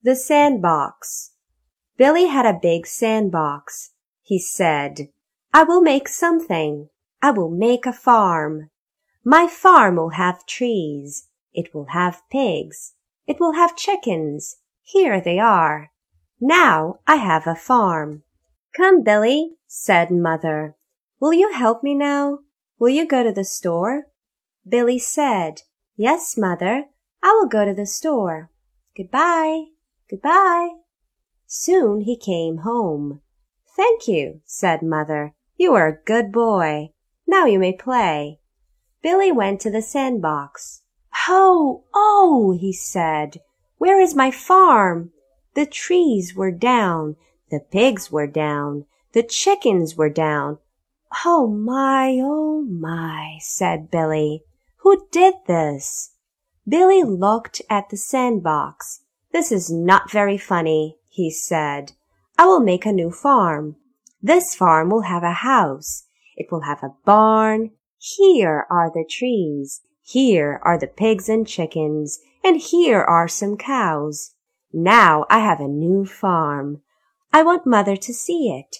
The Sandbox Billy had a big sandbox. He said, I will make something. I will make a farm. My farm will have trees. It will have pigs. It will have chickens. Here they are. Now I have a farm. Come, Billy, said Mother. Will you help me now? Will you go to the store? Billy said, Yes, Mother, I will go to the store. Goodbye. Goodbye. Soon he came home. Thank you, said Mother. You are a good boy. Now you may play. Billy went to the sandbox. Oh, oh, he said. Where is my farm? The trees were down. The pigs were down. The chickens were down. Oh my, oh my, said Billy. Who did this? Billy looked at the sandbox. This is not very funny, he said. I will make a new farm. This farm will have a house. It will have a barn. Here are the trees. Here are the pigs and chickens. And here are some cows. Now I have a new farm. I want mother to see it.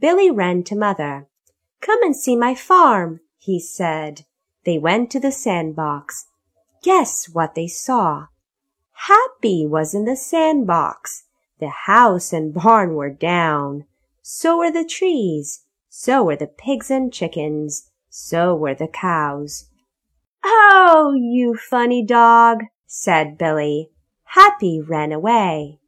Billy ran to mother. Come and see my farm, he said. They went to the sandbox. Guess what they saw? Happy was in the sandbox. The house and barn were down. So were the trees. So were the pigs and chickens. So were the cows. Oh, you funny dog, said Billy. Happy ran away.